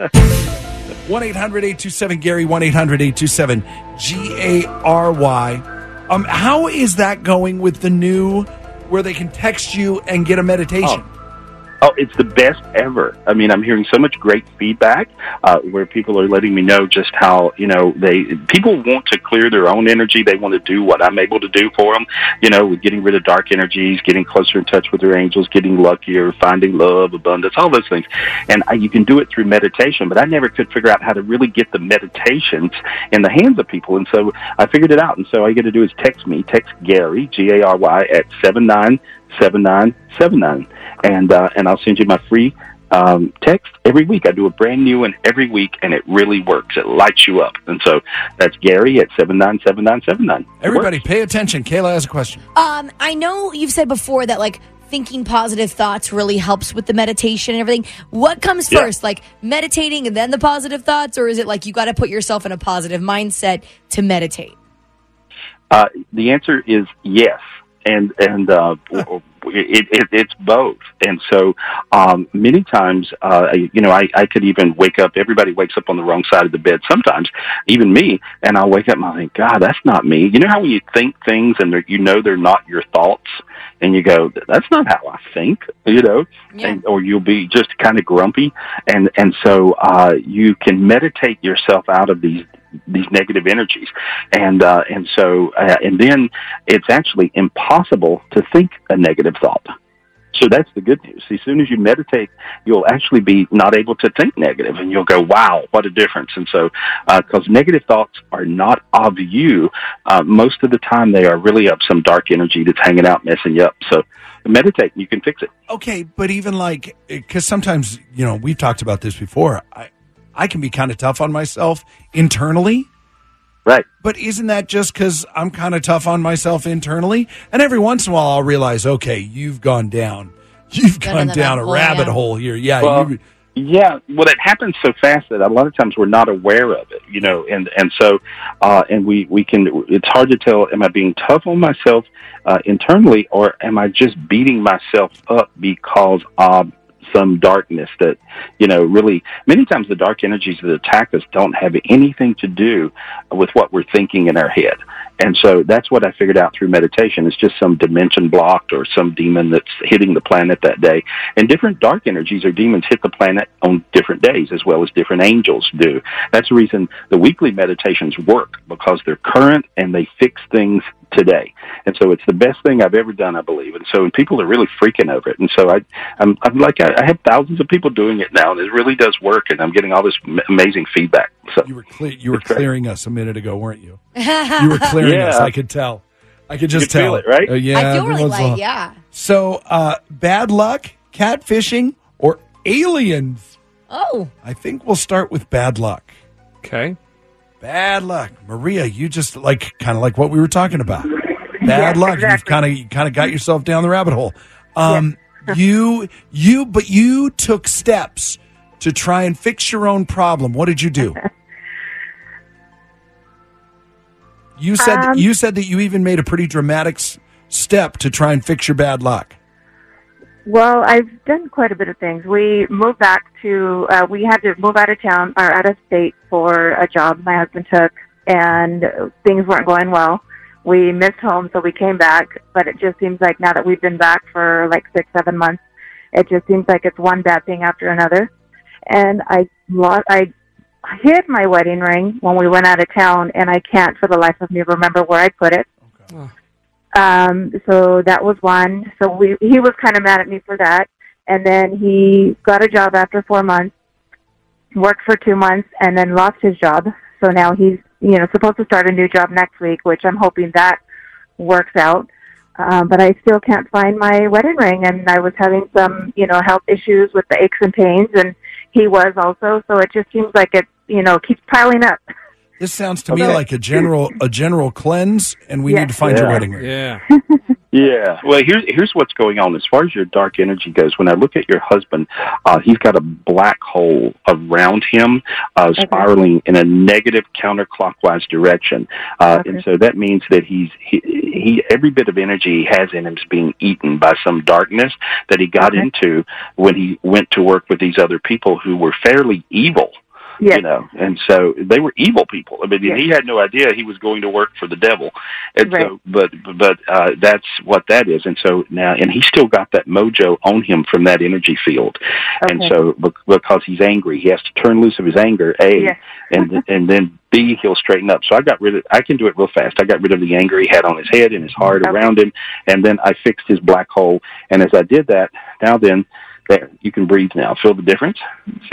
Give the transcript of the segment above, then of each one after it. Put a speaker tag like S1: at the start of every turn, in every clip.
S1: Yes.
S2: One 827 Gary, 1 800 827 G A R Y. Um, how is that going with the new where they can text you and get a meditation?
S3: Oh, it's the best ever. I mean, I'm hearing so much great feedback uh, where people are letting me know just how you know they people want to clear their own energy. They want to do what I'm able to do for them. You know, with getting rid of dark energies, getting closer in touch with their angels, getting luckier, finding love, abundance, all those things. And I, you can do it through meditation. But I never could figure out how to really get the meditations in the hands of people. And so I figured it out. And so all you got to do is text me, text Gary G A R Y at seven nine seven nine seven nine, and uh, and I'll send you my free um, text every week. I do a brand new one every week, and it really works. It lights you up, and so that's Gary at seven nine seven nine seven nine.
S2: Everybody, pay attention. Kayla has a question.
S4: Um, I know you've said before that like thinking positive thoughts really helps with the meditation and everything. What comes
S3: Yeah.
S4: first, like meditating and then the positive thoughts, or is it like you got to put yourself in a positive mindset to meditate?
S3: Uh, the answer is yes, and and uh, it, it, it's both. And so um, many times, uh, you know, I, I could even wake up. Everybody wakes up on the wrong side of the bed sometimes, even me. And I'll wake up and I think, God, that's not me. You know how when you think things and you know they're not your thoughts, and you go, that's not how I think. You know,
S4: Yeah.
S3: and, or you'll be just kind of grumpy, and and so uh, you can meditate yourself out of these these negative energies and uh, and so uh, and then it's actually impossible to think a negative thought so that's the good news as soon as you meditate you'll actually be not able to think negative and you'll go wow what a difference and so because negative thoughts are not of you uh, most of the time they are really of some dark energy that's hanging out messing you up so meditate and you can fix it
S2: Okay, but even like, because sometimes, you know, we've talked about this before. I, I can be kind of tough on myself internally.
S3: Right
S2: But isn't that just because I'm kind of tough on myself internally? And every once in a while, I'll realize, okay, you've gone down. You've
S4: Gone
S2: gone
S4: down
S2: a
S4: rabbit hole,
S2: rabbit
S4: yeah.
S2: hole here. Yeah.
S3: Well,
S2: you,
S3: Yeah, well, it happens so fast that a lot of times we're not aware of it, you know, and and so, uh, and we we can. It's hard to tell. Am I being tough on myself uh, internally, or am I just beating myself up because of some darkness that, you know, really many times the dark energies that attack us don't have anything to do with what we're thinking in our head. And so that's what I figured out through meditation. It's just some dimension blocked or some demon that's hitting the planet that day. And different dark energies or demons hit the planet on different days as well as different angels do. That's the reason the weekly meditations work because they're current and they fix things today. And so it's the best thing I've ever done, I believe. And so and people are really freaking over it. And so I, I'm, I'm like, I, I have thousands of people doing it now and it really does work. And I'm getting all this m- amazing feedback. So
S2: you were cle- you were
S3: That's right.
S2: clearing us a minute ago, weren't you? You were clearing us. I could tell. I could just
S3: could feel
S2: tell
S3: it, right?
S2: Uh, yeah,
S4: I feel really
S2: once
S4: light. Yeah.
S2: So, uh, bad luck, catfishing, or aliens?
S4: Oh,
S2: I think we'll start with bad luck.
S5: Okay.
S2: Bad luck, Maria. You just like kind of like what we were talking about. Bad luck. You've kind of you kind of got yourself down the rabbit hole. Um, you you but you took steps to try and fix your own problem. What did you do? You said
S6: Um,
S2: you said that you even made a pretty dramatic s- step to try and fix your bad luck.
S6: Well, I've done quite a bit of things. We moved back to, uh, we had to move out of town or out of state for a job my husband took, and things weren't going well. We missed home, so we came back, but it just seems like now that we've been back for like six, seven months, it just seems like it's one bad thing after another. And I lost, I hid my wedding ring when we went out of town, and I can't for the life of me remember where I put it. Um, so that was one. So we he was kind of mad at me for that, and then he got a job after four months, worked for two months, and then lost his job. So now he's you know, supposed to start a new job next week, which I'm hoping that works out. Um, but I still can't find my wedding ring, and I was having some, you know, health issues with the aches and pains, and he was also. So it just seems like it, you know, keeps piling up.
S2: This sounds to me like a general a general cleanse, and we
S6: Yeah.
S2: need to find your wedding ring.
S5: Yeah.
S3: Yeah. Well, here's here's what's going on as far as your dark energy goes. When I look at your husband, uh, he's got a black hole around him, uh, spiraling in a negative counterclockwise direction, uh,
S6: Okay.
S3: and so that means that he's he, he every bit of energy he has in him is being eaten by some darkness that he got
S6: Okay.
S3: into when he went to work with these other people who were fairly evil.
S6: Yes.
S3: You know, and so they were evil people. I mean,
S6: Yes.
S3: he had no idea he was going to work for the devil, and
S6: Right.
S3: so, but but uh, that's what that is. And so now, and he still got that mojo on him from that energy field, and so bec- because he's angry, he has to turn loose of his anger. A,
S6: Yes.
S3: and and then B, he'll straighten up. So I got rid of. I can do it real fast. I got rid of the anger he had on his head and his heart
S6: Okay.
S3: around him, and then I fixed his black hole. And as I did that, now then. There, you can breathe now. Feel the difference?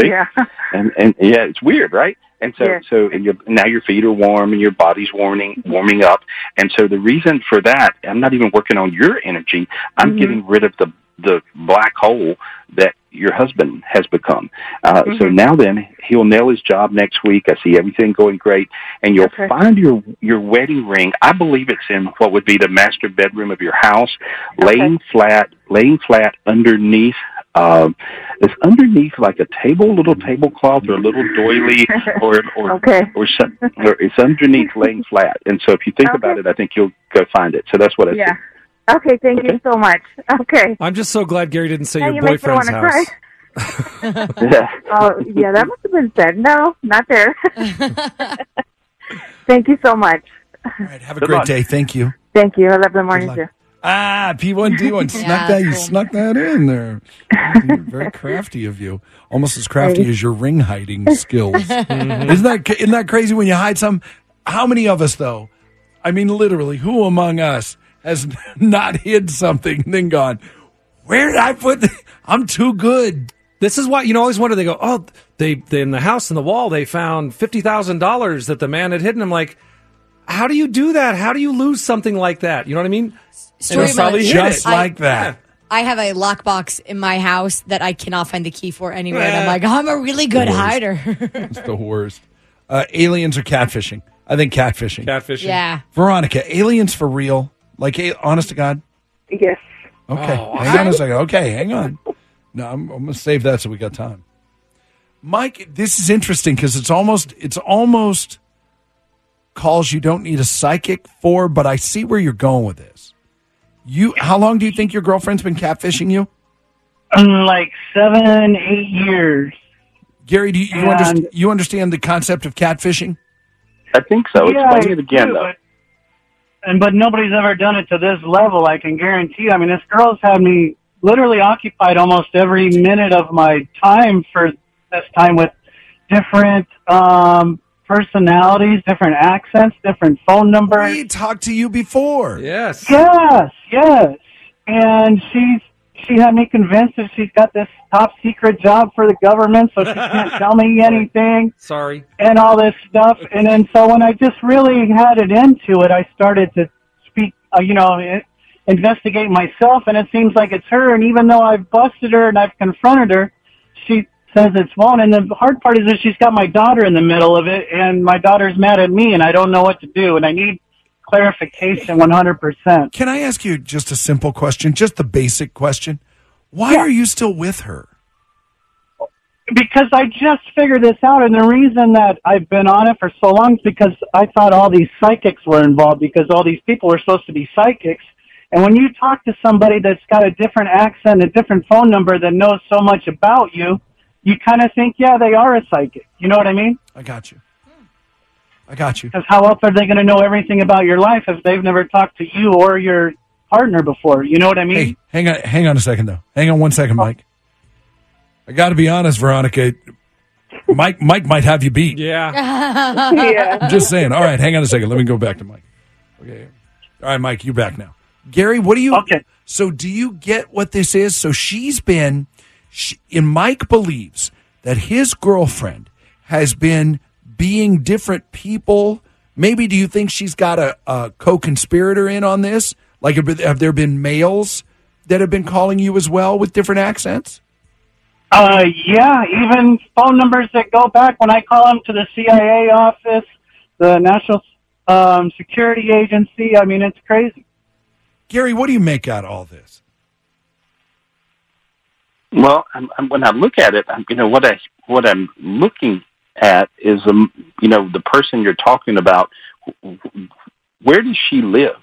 S3: See?
S6: Yeah.
S3: and and yeah, it's weird, right? And so
S6: Yes.
S3: so and your, now your feet are warm and your body's warming warming up, and so the reason for that, I'm not even working on your energy. I'm
S6: Mhm.
S3: getting rid of the the black hole that your husband has become. Uh, So
S6: Mhm.
S3: now then, he'll nail his job next week. I see everything going great, and you'll
S6: Okay.
S3: find your your wedding ring. I believe it's in what would be the master bedroom of your house,
S6: Okay.
S3: laying flat, laying flat underneath. Um, it's underneath like a table, little tablecloth, or a little doily, or or
S6: Okay.
S3: or, some, or it's underneath laying flat. And so, if you think
S6: Okay.
S3: about it, I think you'll go find it. So that's what I
S6: Yeah.
S3: think.
S6: Okay. Thank you so much. Okay.
S5: I'm just so glad Gary didn't say
S6: Now
S5: your
S6: you
S5: boyfriend's house.
S6: cry.
S3: Yeah.
S6: Oh, yeah, that must have been said. No, not there. Thank you so much.
S2: All right, have a
S3: Good
S2: great
S3: luck.
S2: day. Thank you.
S6: Thank you. I love the morning too.
S2: Ah, P1D1 snuck
S4: Yeah,
S2: that. You
S4: cool.
S2: snuck that in there. Very crafty of you. Almost as crafty as your ring hiding skills. Isn't that isn't that crazy when you hide some? How many of us though? I mean, literally, who among us has not hid something and then gone? Where did I put? The, I'm too good.
S5: This is why you know. I always wonder. They go, oh, they, they in the house in the wall. They found fifty thousand dollars that the man had hidden. I'm like, how do you do that? How do you lose something like that? You know what I mean?
S4: Story
S5: And probably
S4: life.
S5: hid
S2: Just
S5: it.
S2: like that.
S4: I have a lockbox in my house that I cannot find the key for anywhere. And I'm like, oh, I'm a really good hider.
S2: It's the worst. Uh, aliens are catfishing. I think catfishing.
S5: Catfishing.
S4: yeah.
S2: Veronica, aliens for real? Like, a- honest to God?
S6: Yes.
S2: Okay,
S5: Oh,
S2: hang on a second. Okay, hang on. No, I'm, I'm going to save that so we got time. Mike, this is interesting because it's almost it's almost calls you don't need a psychic for, but I see where you're going with this. You, how long do you think your girlfriend's been catfishing you,
S7: Um, like seven, eight years.
S2: Gary? Do you, you,
S7: And-
S2: understand, you understand the concept of catfishing?
S3: I think so.
S7: Yeah,
S3: Explain it again,
S7: do,
S3: though.
S7: But, and but nobody's ever done it to this level. I can guarantee. you. I mean, this girl's had me literally occupied almost every minute of my time for this time with different um, personalities, different accents, different phone numbers.
S2: We talked to you before.
S5: Yes.
S7: Yes, yes. And she's she had me convinced that she's got this top secret job for the government, so she can't tell me anything
S5: Sorry.
S7: and all this stuff. And then so when I just really had it into it, I started to speak, uh, you know, i- investigate myself, and it seems like it's her. And even though I've busted her and I've confronted her, she says it's one. And the hard part is that she's got my daughter in the middle of it, and my daughter's mad at me, and I don't know what to do, and I need clarification 100%.
S2: Can I ask you just a simple question, just the basic question? Why
S7: Yeah.
S2: are you still with her?
S7: because I just figured this out, and the reason that I've been on it for so long is because I thought all these psychics were involved because all these people were supposed to be psychics. And when you talk to somebody that's got a different accent, a different phone number that knows so much about you, you kind of think, yeah, they are a psychic. You know what I mean?
S2: I got you. I got you.
S7: Because how else are they going to know everything about your life if they've never talked to you or your partner before? You know what I mean?
S2: Hey, hang on, hang on a second though. Hang on one second, Mike. I got to be honest, Veronica. Mike, Mike might have you beat.
S5: Yeah.
S6: Yeah.
S2: I'm just saying. All right, hang on a second. Let me go back to Mike. Okay. All right, Mike, you back now. Gary, what do you?
S7: Okay.
S2: So, do you get what this is? So, she's been, she, and Mike believes that his girlfriend has been being different people Maybe do you think she's got a, a co-conspirator in on this? Like, have, have there been males that have been calling you as well with different accents?
S7: Uh, yeah, even phone numbers that go back when I call them to the CIA office, the National um, Security Agency. I mean, it's crazy.
S2: Gary, what do you make out of all this?
S3: Well, I'm, I'm, when I look at it, I'm, you know what I what I'm looking at is um, you know the person you're talking about. Where does she live?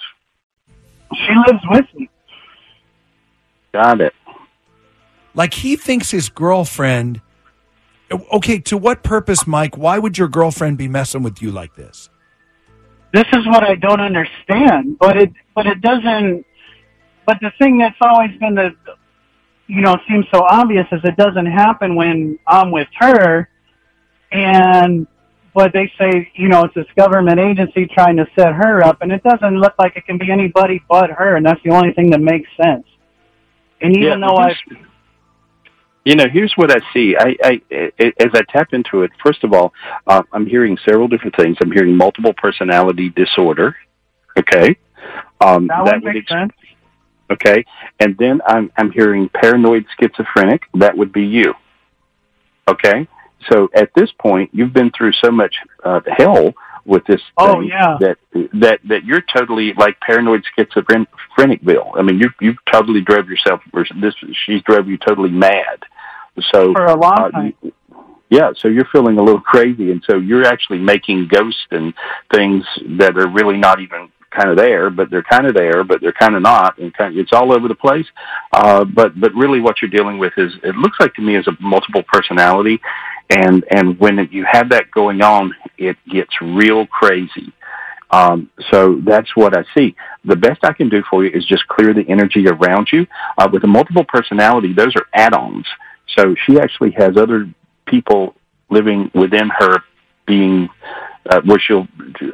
S7: She lives with me.
S3: Got it.
S2: Like he thinks his girlfriend. Okay, to what purpose, Mike? Why would your girlfriend be messing with you like this?
S7: This is what I don't understand, but it but it doesn't. But the thing that's always been the, you know, it seems so obvious is it doesn't happen when I'm with her, and but they say you know it's this government agency trying to set her up, and it doesn't look like it can be anybody but her, and that's the only thing that makes sense. And even
S3: Yeah,
S7: though I
S3: You know, here's what I see. I, I, I as I tap into it, first of all, uh, I'm hearing several different things. I'm hearing multiple personality disorder. Okay, um,
S7: that would make
S3: ex-
S7: sense.
S3: Okay, and then I'm I'm hearing paranoid schizophrenic. That would be you. Okay, so at this point, you've been through so much uh, hell with this.
S7: Oh,
S3: thing
S7: yeah.
S3: that that that you're totally like paranoid schizophrenic. Bill. I mean, you you totally drove yourself. Or this she's drove you totally mad. So
S7: For a long
S3: uh,
S7: time.
S3: you- yeah, so you're feeling a little crazy, and so you're actually making ghosts and things that are really not even kind of there, but they're kind of there, but they're kind of not, and kind it's all over the place. Uh, but but really, what you're dealing with is it looks like to me is a multiple personality, and and when you have that going on, it gets real crazy. Um, so that's what I see. The best I can do for you is just clear the energy around you. Uh, with a multiple personality, those are add-ons. So she actually has other people living within her being uh, where she'll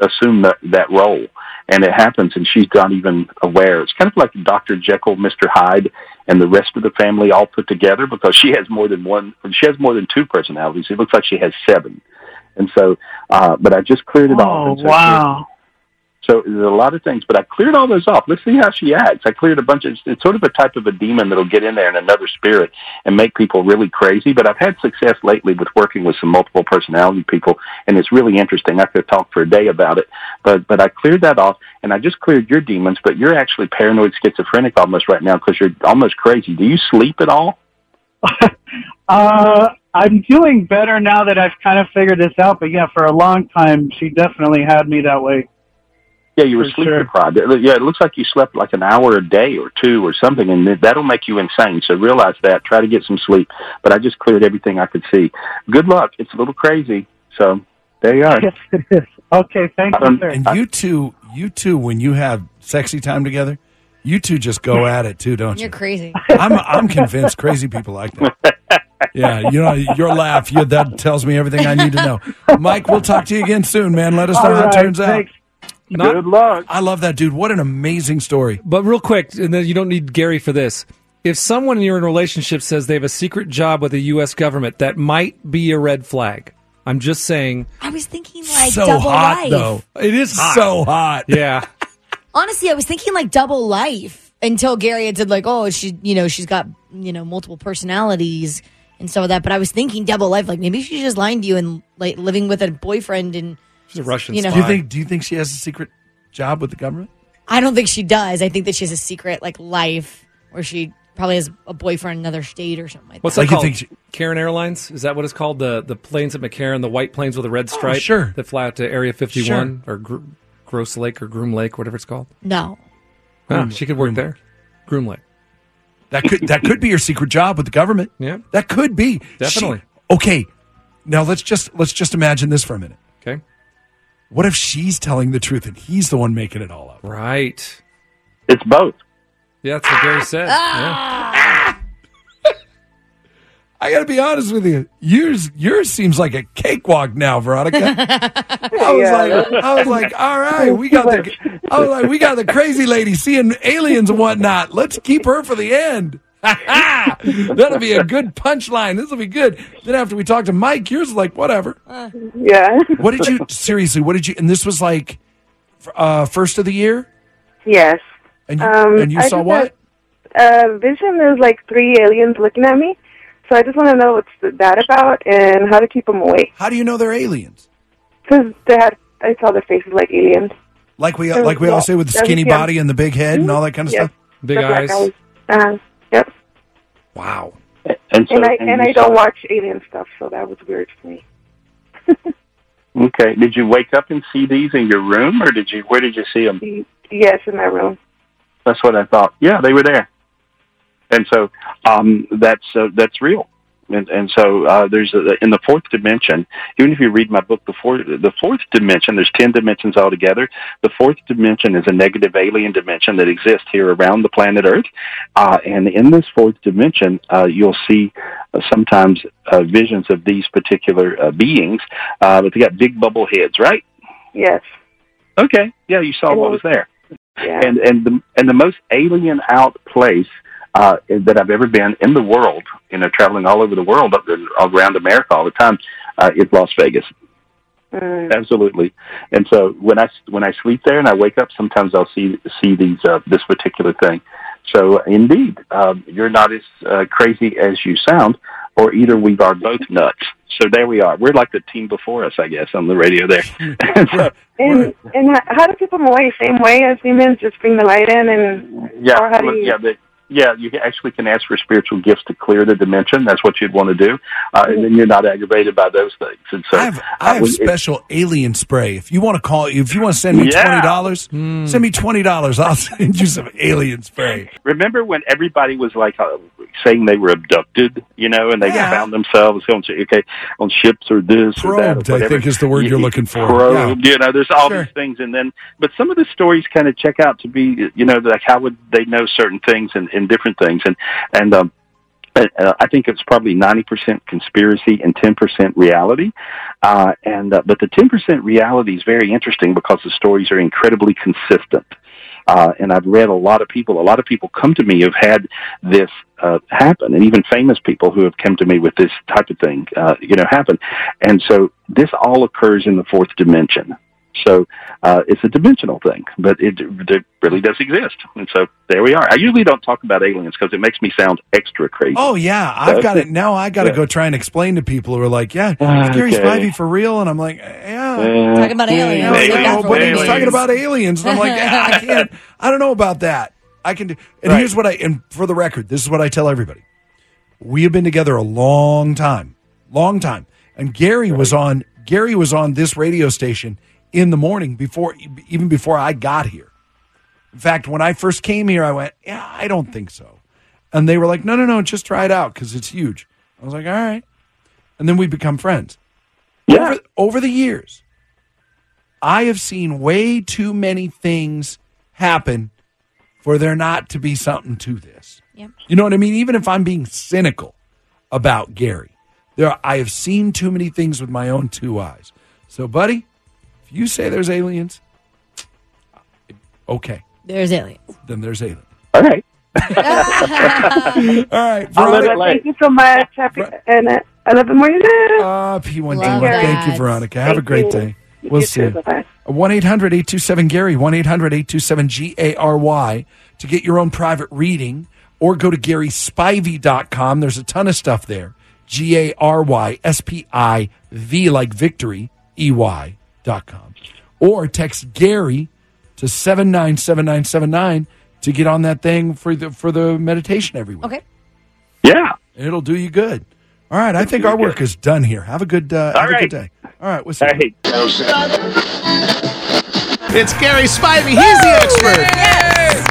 S3: assume that that role. And it happens and she's not even aware. It's kind of like dr jekyll mr hyde and the rest of the family all put together because she has more than one she has more than two personalities. It looks like she has seven. And so uh but i just cleared it off
S7: Oh
S3: and so she-
S7: wow!
S3: So there's a lot of things, but I cleared all those off. Let's see how she acts. I cleared a bunch of. It's sort of a type of a demon that'll get in there in another spirit and make people really crazy. But I've had success lately with working with some multiple personality people, and it's really interesting. I could talk for a day about it, but but I cleared that off, and I just cleared your demons. But you're actually paranoid schizophrenic almost right now because you're almost crazy. Do you sleep at all?
S7: Uh, I'm doing better now that I've kind of figured this out. But yeah, for a long time, she definitely had me that way.
S3: Yeah, you were
S7: For
S3: sleep
S7: sure.
S3: deprived. Yeah, it looks like you slept like an hour a day or two or something, and that- that'll make you insane. So realize that. Try to get some sleep. But I just cleared everything I could see. Good luck. It's a little crazy. So there you are.
S7: Yes, it is. Okay, thank you,
S3: Um,
S7: sir.
S2: And you two, you two, when you have sexy time together, you two just go at it too, don't you?
S4: You're
S2: you?
S4: crazy.
S2: I'm I'm convinced crazy people like that. Yeah, you know, your laugh, you, that tells me everything I need to know. Mike, we'll talk to you again soon, man. Let us know
S7: All
S2: how it
S7: right,
S2: turns out.
S7: Thanks.
S5: Not-
S3: Good luck.
S2: I love that dude. What an amazing story.
S5: But real quick, and then you don't need Gary for this. If someone you're in a relationship says they have a secret job with the U.S. government, that might be a red flag. I'm just saying.
S4: I was thinking like
S2: so
S4: double
S2: hot
S4: life.
S2: though.
S5: It is hot.
S2: So hot.
S5: Yeah.
S4: Honestly, I was thinking like double life until Gary had said like, oh, she, you know, she's got you know multiple personalities and stuff like that. But I was thinking double life, like maybe she's just lying to you and like living with a boyfriend. And
S5: She's a Russian
S4: You know-
S2: Do you think? Do you think she has a secret job with the government?
S4: I don't think she does. I think that she has a secret like life where she probably has a boyfriend in another state or something like
S5: What's
S4: that.
S5: that
S2: Like you
S5: called?
S2: think she-
S5: Karen Airlines? Is that what it's called? The the planes at McCarran, the white planes with a red oh, stripe
S2: Oh, sure.
S5: that fly out to Area 51 or Gr- Gross Lake or Groom Lake, whatever it's called.
S4: No,
S5: Huh, she could work there. Groom Lake.
S2: That could that could be your secret job with the government.
S5: Yeah.
S2: That could be.
S5: Definitely.
S2: She- okay. Now let's just let's just imagine this for a minute.
S5: Okay.
S2: What if she's telling the truth and he's the one making it all up?
S5: Right.
S3: It's both.
S5: Yeah, that's what Gary said. Ah! Yeah.
S2: I got to be honest with you. Yours yours seems like a cakewalk now, Veronica. I was like, I was like, all right, we got the, I was like, we got the crazy lady seeing aliens and whatnot. Let's keep her for the end. That'll be a good punchline. This will be good. Then after we talk to Mike, yours is like whatever.
S6: Yeah.
S2: What did you seriously? What did you? And this was like uh, first of the year,
S6: yes.
S2: and you
S6: Um,
S2: and you saw what?
S6: had- Uh, vision. There's like three aliens looking at me. So I just want to know what's that about and how to keep them away.
S2: How do you know they're aliens?
S6: Because they had, I saw their faces like aliens.
S2: Like we
S6: Uh,
S2: like we
S6: yeah.
S2: all say with the skinny body and the big head and all that kind of
S6: Yeah.
S2: stuff.
S5: Big
S6: The black
S5: eyes.
S6: eyes. Uh, yep.
S2: Wow.
S3: And so,
S6: And I and
S3: you
S6: I don't watch alien stuff, so that was weird for me.
S3: Okay. Did you wake up and see these in your room, or did you? Where did you see them?
S6: Yes, in my room.
S3: That's what I thought. Yeah, they were there. And so um, that's uh, that's real. And, and so uh, there's a, in the fourth dimension. Even if you read my book, the fourth the fourth dimension. There's ten dimensions altogether. The fourth dimension is a negative alien dimension that exists here around the planet Earth. Uh, and in this fourth dimension, uh, you'll see uh, sometimes uh, visions of these particular uh, beings. Uh, but they got big bubble heads, right?
S6: Yes.
S3: Okay. Yeah, you saw what was there
S6: Yeah.
S3: and and the and the most alien out place uh, that I've ever been in the world, you know, traveling all over the world, up there, around America all the time, uh, is Las Vegas.
S6: Mm.
S3: Absolutely. And so when I when I sleep there and I wake up, sometimes I'll see see these uh, this particular thing. So indeed, um, you're not as uh, crazy as you sound, or either we are both nuts. So there we are. We're like the team before us, I guess, on the radio there. And so-
S6: And and how do people them away? Same way as humans, just bring the light in and
S3: Yeah,
S6: Or how do you-
S3: yeah, but, yeah. You actually can ask for spiritual gifts to clear the dimension. That's what you'd want to do, uh, and then you're not aggravated by those things. And so,
S2: I have I
S3: uh,
S2: have
S3: it-
S2: special alien spray. If you want to call, if you want to send me
S3: Yeah.
S2: twenty dollars, send me twenty dollars. I'll send you some alien spray.
S3: remember when everybody was like uh, saying they were abducted, you know, and they
S2: Yeah.
S3: found themselves on okay on ships or this or that.
S2: Probed,
S3: or
S2: I think is the word you're looking for.
S3: Probed, you know, there's all
S2: Sure.
S3: these things, and then but some of the stories kind of check out to be, you know, like how would they know certain things and, and different things, and and um, uh, I think it's probably ninety percent conspiracy and ten percent reality. Uh, and uh, but the ten percent reality is very interesting because the stories are incredibly consistent. Uh, and I've read a lot of people. A lot of people come to me who've had this uh, happen, and even famous people who have come to me with this type of thing, uh, you know, happen. And so this all occurs in the fourth dimension. So uh, it's a dimensional thing, but it, it really does exist. And so there we are. I usually don't talk about aliens because it makes me sound extra crazy.
S2: Oh yeah, I've got it now. I got to go try and explain to people who are like, "Yeah, is Gary
S3: Okay.
S2: Spivey for real?" And I'm like, "Yeah."
S3: Uh,
S4: Talking about aliens.
S2: No,
S4: Aliens.
S2: no, but he was talking about aliens, and I'm like, yeah, I can't. I don't know about that. I can do. And
S3: Right.
S2: here's what I. And for the record, this is what I tell everybody. We have been together a long time, long time. And Gary was on. Gary was on this radio station in the morning before, even before I got here. In fact, when I first came here, I went, "Yeah, I don't think so," and they were like, "No, no, no, just try it out because it's huge." I was like, "All right," and then we become friends.
S3: Yeah.
S2: Over, over the years, I have seen way too many things happen for there not to be something to this.
S4: Yep.
S2: You know what I mean? Even if I'm being cynical about Gary, there I have seen too many things with my own two eyes. So, buddy, if you say there's aliens, okay,
S4: There's aliens.
S2: then there's aliens.
S3: All right.
S2: All right,
S3: I'll
S2: Veronica.
S3: it
S6: thank you so much. Happy and uh, I love the morning.
S2: Uh, P1D1.
S4: Love
S2: Thank you. Veronica. Have a great
S6: you.
S2: day. We'll
S6: You
S2: see.
S6: too. Bye-bye.
S2: 1 800 827 Gary, 1 800 827 G A R Y to get your own private reading or go to GarySpivey.com. There's a ton of stuff there. G A R Y S P I V like victory, E Y dot com. Or text Gary to 797979 to get on that thing for the, for the meditation every week.
S4: Okay.
S3: Yeah.
S2: It'll do you good. All right. I think our work is done here. Have a good, uh,
S3: All
S2: have a good day. All right. We'll see.
S3: All
S2: you.
S8: It's Gary Spivey. He's the expert.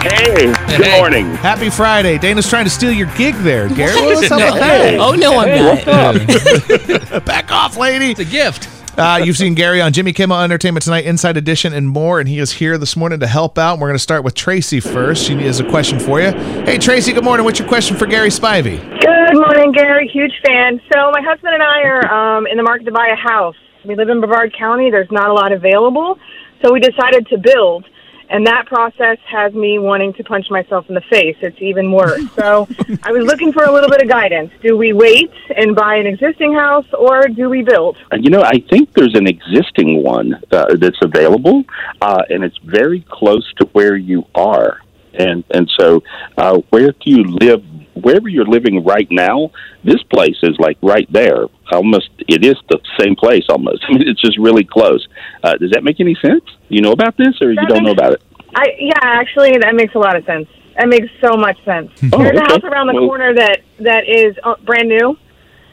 S3: Hey, good morning.
S8: Happy Friday. Dana's trying to steal your gig there, Gary. What's up with that?
S9: Oh no, I'm not.
S8: Back off, lady.
S9: It's a gift.
S8: Uh, you've seen Gary on Jimmy Kimmel Entertainment Tonight, Inside Edition, and more, and he is here this morning to help out. We're going to start with Tracy first. She has a question for you. Hey, Tracy, good morning. What's your question for Gary Spivey?
S10: Good morning, Gary. Huge fan. So my husband and I are um, in the market to buy a house. We live in Brevard County. There's not a lot available, so we decided to build. And that process has me wanting to punch myself in the face. It's even worse. So I was looking for a little bit of guidance. Do we wait and buy an existing house or do we build?
S3: Uh, You know, I think there's an existing one uh, that's available, uh, and it's very close to where you are. And and so, uh, where do you live? Wherever you're living right now, this place is like right there. Almost, it is the same place almost. I mean, it's just really close. Uh, does that make any sense? You know about this, or you don't know about it?
S10: I yeah, actually, that makes a lot of sense. That makes so much sense.
S3: Oh,
S10: There's a house around the
S3: Well-
S10: corner that that is uh, brand new,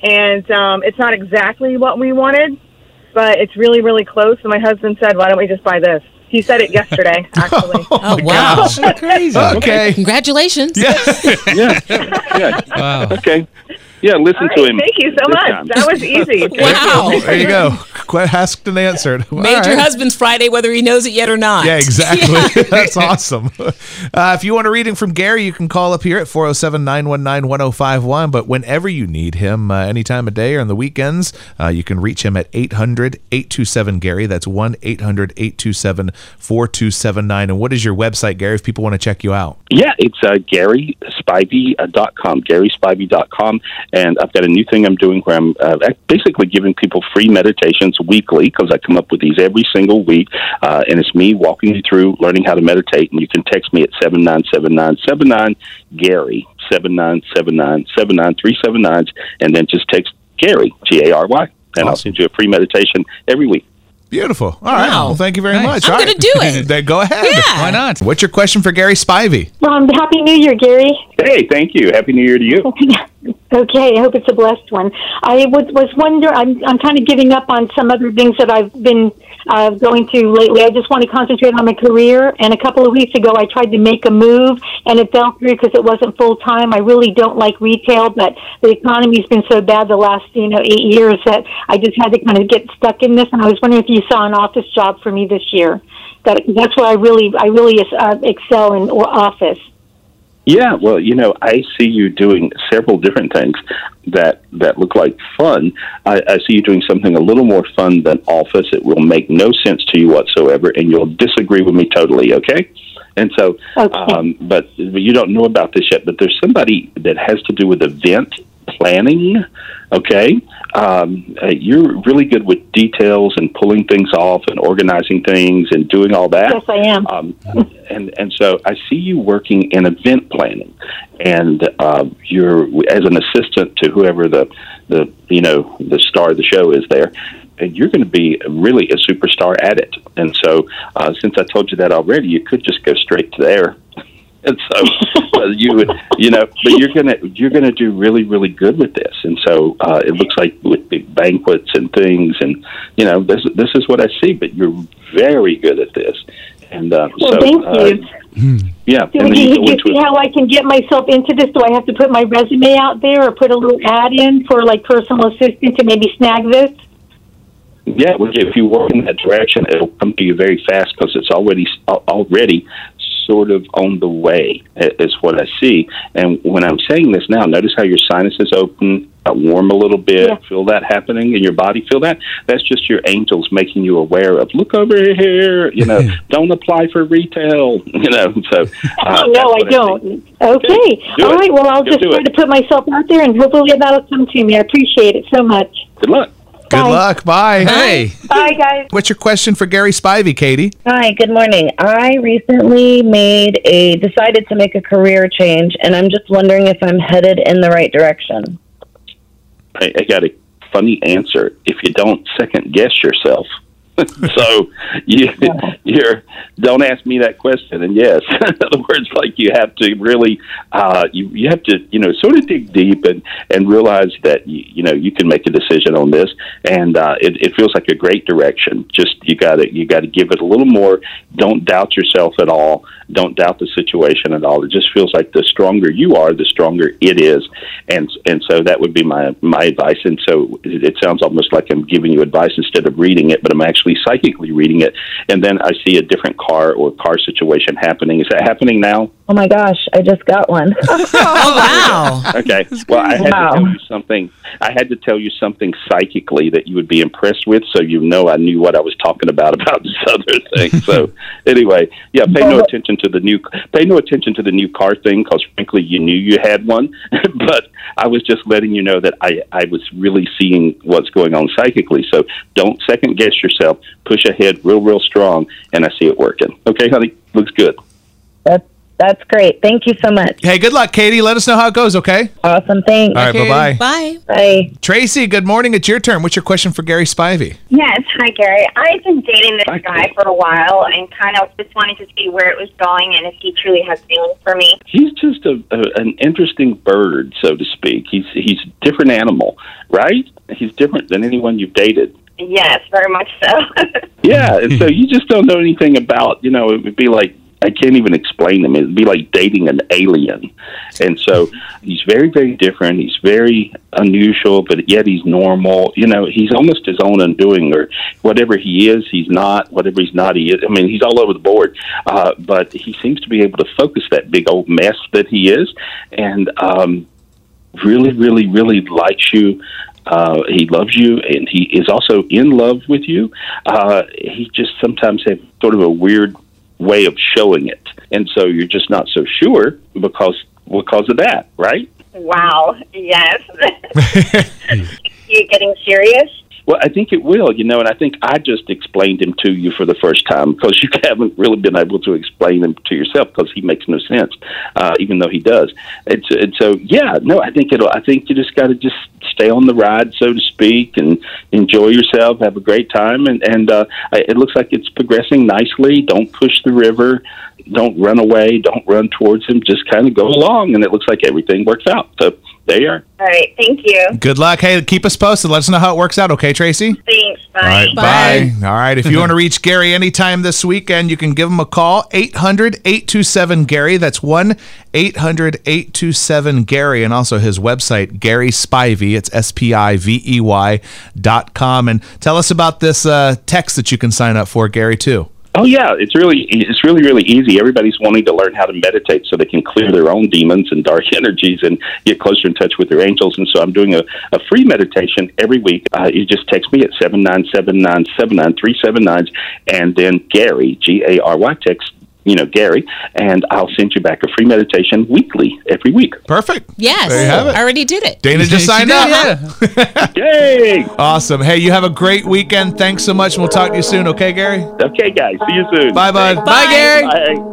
S10: and um, it's not exactly what we wanted, but it's really really close. And my husband said, "Why don't we just buy this?" He said it yesterday, oh actually.
S9: Oh, wow.
S5: Crazy.
S8: Okay.
S9: Congratulations.
S3: Yeah, yeah.
S8: Wow.
S3: Okay, yeah. Listen
S10: All
S3: to him.
S10: thank you so much.
S3: time.
S10: That was easy.
S9: Wow.
S8: There you go. Que- Asked and answered. All
S9: Made your husband's Friday whether he knows it yet or not.
S8: Yeah, exactly. That's awesome. Uh, if you want a reading from Gary, you can call up here at 407 919 1051. But whenever you need him, uh, any time of day or on the weekends, uh, you can reach him at 800 827 Gary. That's 1 800 827 4279. And what is your website, Gary, if people want to check you out?
S3: Yeah, it's uh, GarySpivey.com, GarySpivey.com. And I've got a new thing I'm doing where I'm uh, basically giving people free meditations weekly because I come up with these every single week. Uh, and it's me walking you through learning how to meditate. And you can text me at 797979 Gary, 797979 and then just text Gary, G A R Y. And I'll send you a free meditation every week.
S8: Beautiful. All right.
S9: Wow.
S8: Well, thank you very
S11: Nice.
S8: much.
S9: I'm
S8: All
S9: gonna
S8: right.
S9: do it.
S8: then go ahead.
S9: Yeah.
S11: Why not?
S8: What's your question for Gary Spivey?
S12: Um, Happy New Year, Gary.
S3: Hey, thank you. Happy New Year to you.
S12: Okay, I hope it's a blessed one. I was, was wondering, I'm, I'm kind of giving up on some other things that I've been uh, going through lately. I just want to concentrate on my career. And a couple of weeks ago, I tried to make a move, and it fell through because it wasn't full time. I really don't like retail, but the economy's been so bad the last, you know, eight years that I just had to kind of get stuck in this. And I was wondering if you saw an office job for me this year. That that's where I really, I really uh, excel in office.
S3: Yeah, well, you know, I see you doing several different things that that look like fun. I, I see you doing something a little more fun than Office. It will make no sense to you whatsoever, and you'll disagree with me totally. Okay, and so,
S12: Okay.
S3: um, but, but you don't know about this yet. But there's somebody that has to do with event planning. Okay, um, uh, you're really good with details and pulling things off and organizing things and doing all that.
S12: Yes, I am.
S3: Um, and and so I see you working in event planning, and uh, you're as an assistant to whoever the the you know the star of the show is there. And you're going to be really a superstar at it. And so, uh, since I told you that already, you could just go straight to there. And so uh, you would, you know, but you're gonna you're gonna do really really good with this. And so uh, it looks like with big banquets and things, and you know, this this is what I see. But you're very good at this. And uh,
S12: Well,
S3: so,
S12: thank
S3: uh,
S12: you.
S3: yeah,
S12: Do
S3: and then
S12: you,
S3: you
S12: you see how I can get myself into this? Do I have to put my resume out there or put a little ad in for like personal assistant to maybe snag this?
S3: Yeah, well, if you work in that direction, it'll come to you very fast because it's already already sort of on the way. Is what I see. And when I'm saying this now, notice how your sinuses open, uh, warm a little bit.
S12: Yeah.
S3: Feel that happening in your body. Feel that. That's just your angels making you aware of. Look over here. You know, don't apply for retail. You know, so. Uh,
S12: oh, no, I don't. Okay.
S3: Do
S12: All
S3: it.
S12: right. Well, I'll just try
S3: it.
S12: to put myself out there and hopefully that'll come to me. I appreciate it so much.
S3: Good luck.
S8: Good
S12: Bye.
S8: luck. Bye.
S11: Hey.
S12: Bye, guys.
S8: What's your question for Gary Spivey, Katie?
S13: Hi, good morning. I recently made a decided to make a career change and I'm just wondering if I'm headed in the right direction.
S3: I, I got a funny answer. If you don't second guess yourself, so you you're don't ask me that question. And yes, in other words, like you have to really uh, you you have to you know sort of dig deep and and realize that you, you know you can make a decision on this, and uh, it, it feels like a great direction. Just you got to you got to give it a little more. Don't doubt yourself at all. Don't doubt the situation at all. It just feels like the stronger you are, the stronger it is, and and so that would be my my advice. And so it, it sounds almost like I'm giving you advice instead of reading it, but I'm actually psychically reading it. And then I see a different car or car situation happening. Is that happening now?
S13: Oh my gosh, I just got one.
S9: oh wow.
S3: Okay. Well, I had
S13: Wow.
S3: to tell you something. I had to tell you something psychically that you would be impressed with, so you know I knew what I was talking about about this other thing. So anyway, yeah, pay no attention to the new pay no attention to the new car thing because frankly you knew you had one, but I was just letting you know that I I was really seeing what's going on psychically. So don't second guess yourself. Push ahead real real strong, and I see it working. Okay, honey, looks good.
S13: That's that's great. Thank you so much.
S8: Hey, good luck, Katie. Let us know how it goes, okay?
S13: Awesome. Thanks.
S8: All right, bye-bye.
S9: Bye.
S13: Bye.
S8: Tracy, good morning. It's your turn. What's your question for Gary Spivey?
S11: Yes, hi Gary. I've been dating this guy for a while and kind of just wanted to see where it was going and if he truly has feelings for me.
S3: He's just a, a an interesting bird, so to speak. He's he's a different animal, right? He's different than anyone you've dated.
S11: Yes, very much so.
S3: Yeah, and so you just don't know anything about. You know, it would be like I can't even explain him. It'd be like dating an alien. And so he's very, very different. He's very unusual, but yet he's normal. You know, he's almost his own undoing, or whatever he is, he's not. Whatever he's not, he is. I mean, he's all over the board. Uh, but he seems to be able to focus that big old mess that he is, and um, really, really, really likes you. Uh, he loves you, and he is also in love with you. Uh, he just sometimes have sort of a weird way of showing it, and so you're just not so sure because because of that, right?
S11: wow. Yes. you're getting serious?
S3: Well, I think it will, you know, and I think I just explained him to you for the first time because you haven't really been able to explain him to yourself because he makes no sense, uh, even though he does. It's, and so, yeah, no, I think it'll. I think you just got to just stay on the ride, so to speak, and enjoy yourself, have a great time, and and uh, it looks like it's progressing nicely. Don't push the river. Don't run away. Don't run towards him. Just kind of go along, and it looks like everything works out. So there you are.
S11: All right. Thank you.
S8: Good luck. Hey, keep us posted. Let us know how it works out, okay, Tracy?
S11: Thanks. Bye.
S8: All right, bye. All right, if you want to reach Gary anytime this weekend, you can give him a call 800-827-GARY. That's 1-800-827-GARY and also his website Gary Spivey. It's S P I V E Y dot com and tell us about this uh, text that you can sign up for, Gary, too.
S3: Oh yeah, it's really it's really really easy. Everybody's wanting to learn how to meditate so they can clear their own demons and dark energies and get closer in touch with their angels. And so I'm doing a, a free meditation every week. Uh, you just text me at seven nine seven nine seven nine three seven nine, and then Gary G A R Y text you know Gary, and I'll send you back a free meditation weekly every week.
S8: Perfect.
S9: Yes.
S8: There you have it.
S9: I already did it.
S8: Dana just signed up.
S3: Yay!
S8: Awesome. Hey, you have a great weekend. Thanks so much. We'll talk to you soon, okay, Gary?
S3: Okay, guys. See you soon.
S8: Bye, bud.
S9: Bye, Gary.
S3: Bye.